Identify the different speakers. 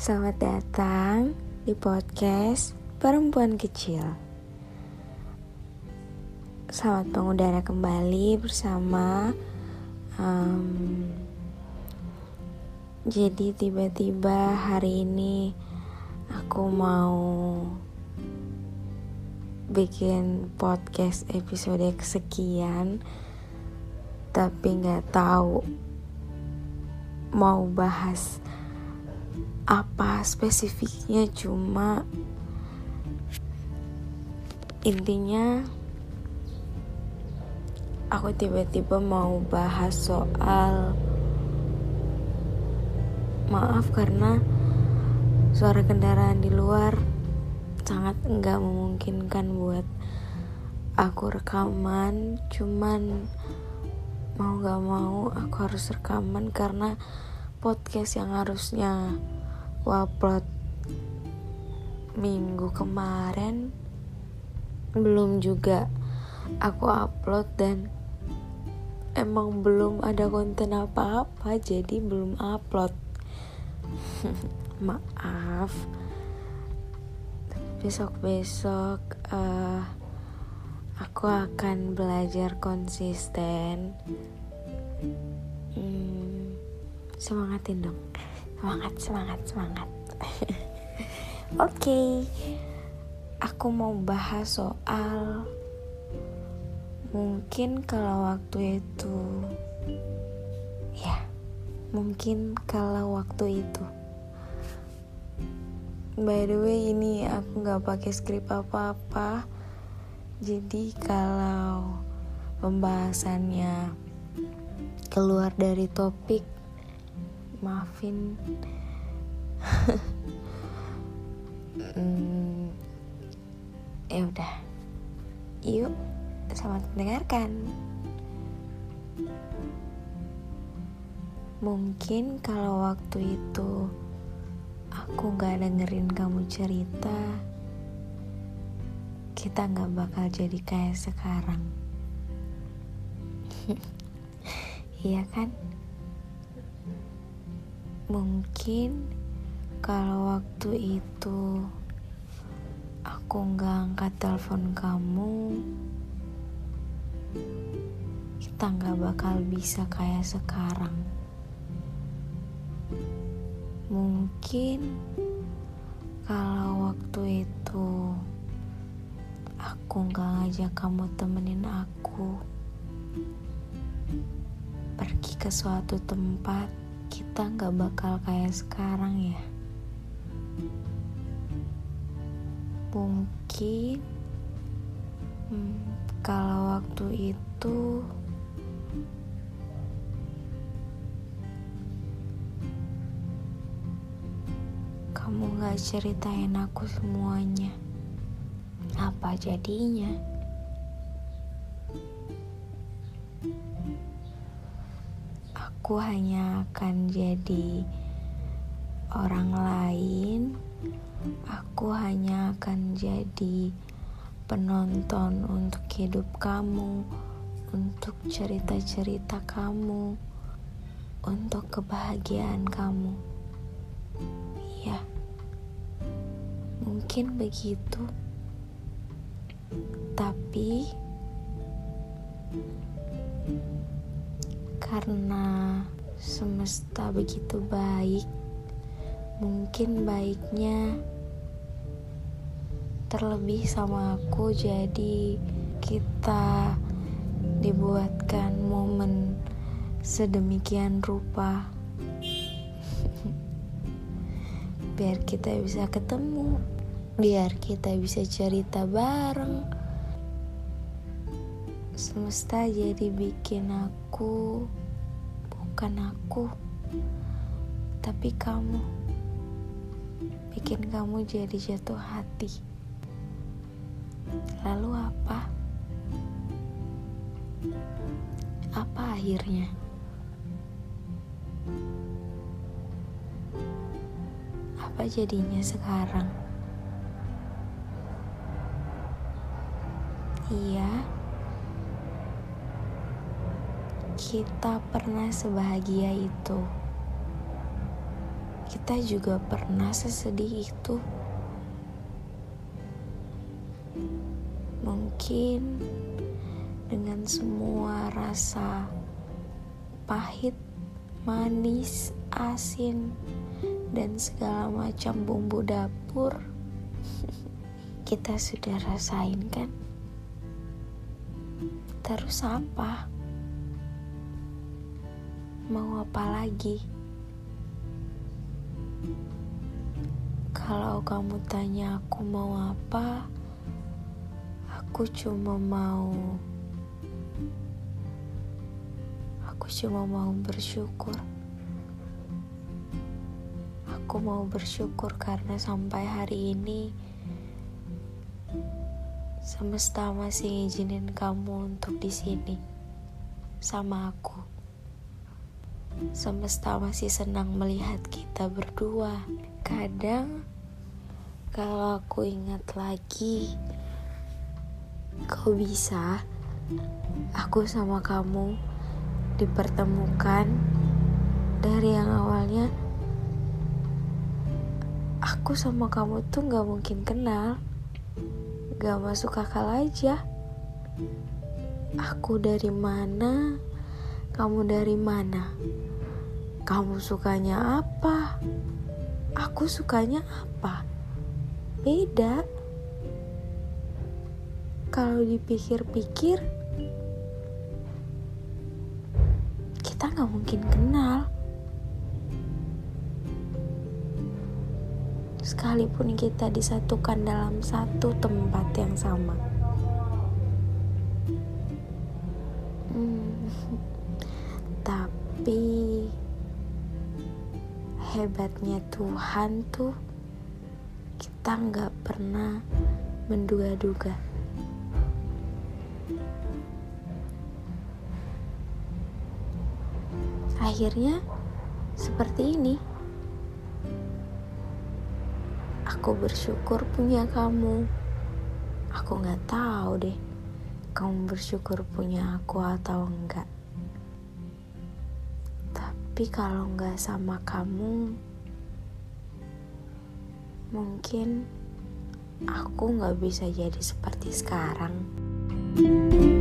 Speaker 1: Selamat datang di podcast Perempuan Kecil. Selamat mengudara kembali bersama. Um, jadi tiba-tiba hari ini aku mau bikin podcast episode kesekian, tapi nggak tahu mau bahas apa spesifiknya cuma intinya aku tiba-tiba mau bahas soal maaf karena suara kendaraan di luar sangat enggak memungkinkan buat aku rekaman. Cuman mau gak mau aku harus rekaman karena podcast yang harusnya aku upload minggu kemarin. Belum juga aku upload dan emang belum ada konten apa-apa jadi belum upload. Maaf. Besok-besok uh, aku akan belajar konsisten. Hmm, semangatin dong semangat semangat semangat. Oke. Okay. aku mau bahas soal mungkin kalau waktu itu ya mungkin kalau waktu itu. By the way ini aku nggak pakai skrip apa-apa. Jadi kalau pembahasannya keluar dari topik maafin. Hmm, ya udah. Yuk selamat mendengarkan. Mungkin kalau waktu itu aku gak dengerin kamu cerita kita gak bakal jadi kayak sekarang. Iya kan Mungkin kalau waktu itu aku nggak angkat telepon kamu, kita nggak bakal bisa kayak sekarang. Mungkin kalau waktu itu aku nggak ngajak kamu temenin aku pergi ke suatu tempat kita nggak bakal kayak sekarang ya. Mungkin hmm, kalau waktu itu kamu nggak ceritain aku semuanya apa jadinya aku hanya akan jadi orang lain. Aku hanya akan jadi penonton untuk hidup kamu, untuk cerita-cerita kamu, untuk kebahagiaan kamu. Ya, mungkin begitu, tapi karena semesta begitu baik, mungkin baiknya terlebih sama aku, jadi kita dibuatkan momen sedemikian rupa biar kita bisa ketemu, biar kita bisa cerita bareng. Semesta jadi bikin aku bukan aku, tapi kamu. Bikin kamu jadi jatuh hati. Lalu apa? Apa akhirnya? Apa jadinya sekarang? Iya kita pernah sebahagia itu. Kita juga pernah sesedih itu. Mungkin dengan semua rasa pahit, manis, asin, dan segala macam bumbu dapur kita sudah rasain kan? Terus apa? Mau apa lagi? Kalau kamu tanya aku mau apa, aku cuma mau aku cuma mau bersyukur. Aku mau bersyukur karena sampai hari ini semesta masih ngizinin kamu untuk di sini sama aku. Semesta masih senang melihat kita berdua. Kadang kalau aku ingat lagi, kau bisa aku sama kamu dipertemukan? Dari yang awalnya aku sama kamu tuh gak mungkin kenal. Gak masuk akal aja. Aku dari mana? Kamu dari mana kamu sukanya apa aku sukanya apa beda kalau dipikir-pikir kita nggak mungkin kenal. Sekalipun kita disatukan dalam satu tempat yang sama. Hmm, tapi hebatnya Tuhan tuh kita nggak pernah menduga-duga. akhirnya seperti ini. Aku bersyukur punya kamu. Aku nggak tahu deh, kamu bersyukur punya aku atau enggak. Tapi kalau nggak sama kamu, mungkin aku nggak bisa jadi seperti sekarang. thank you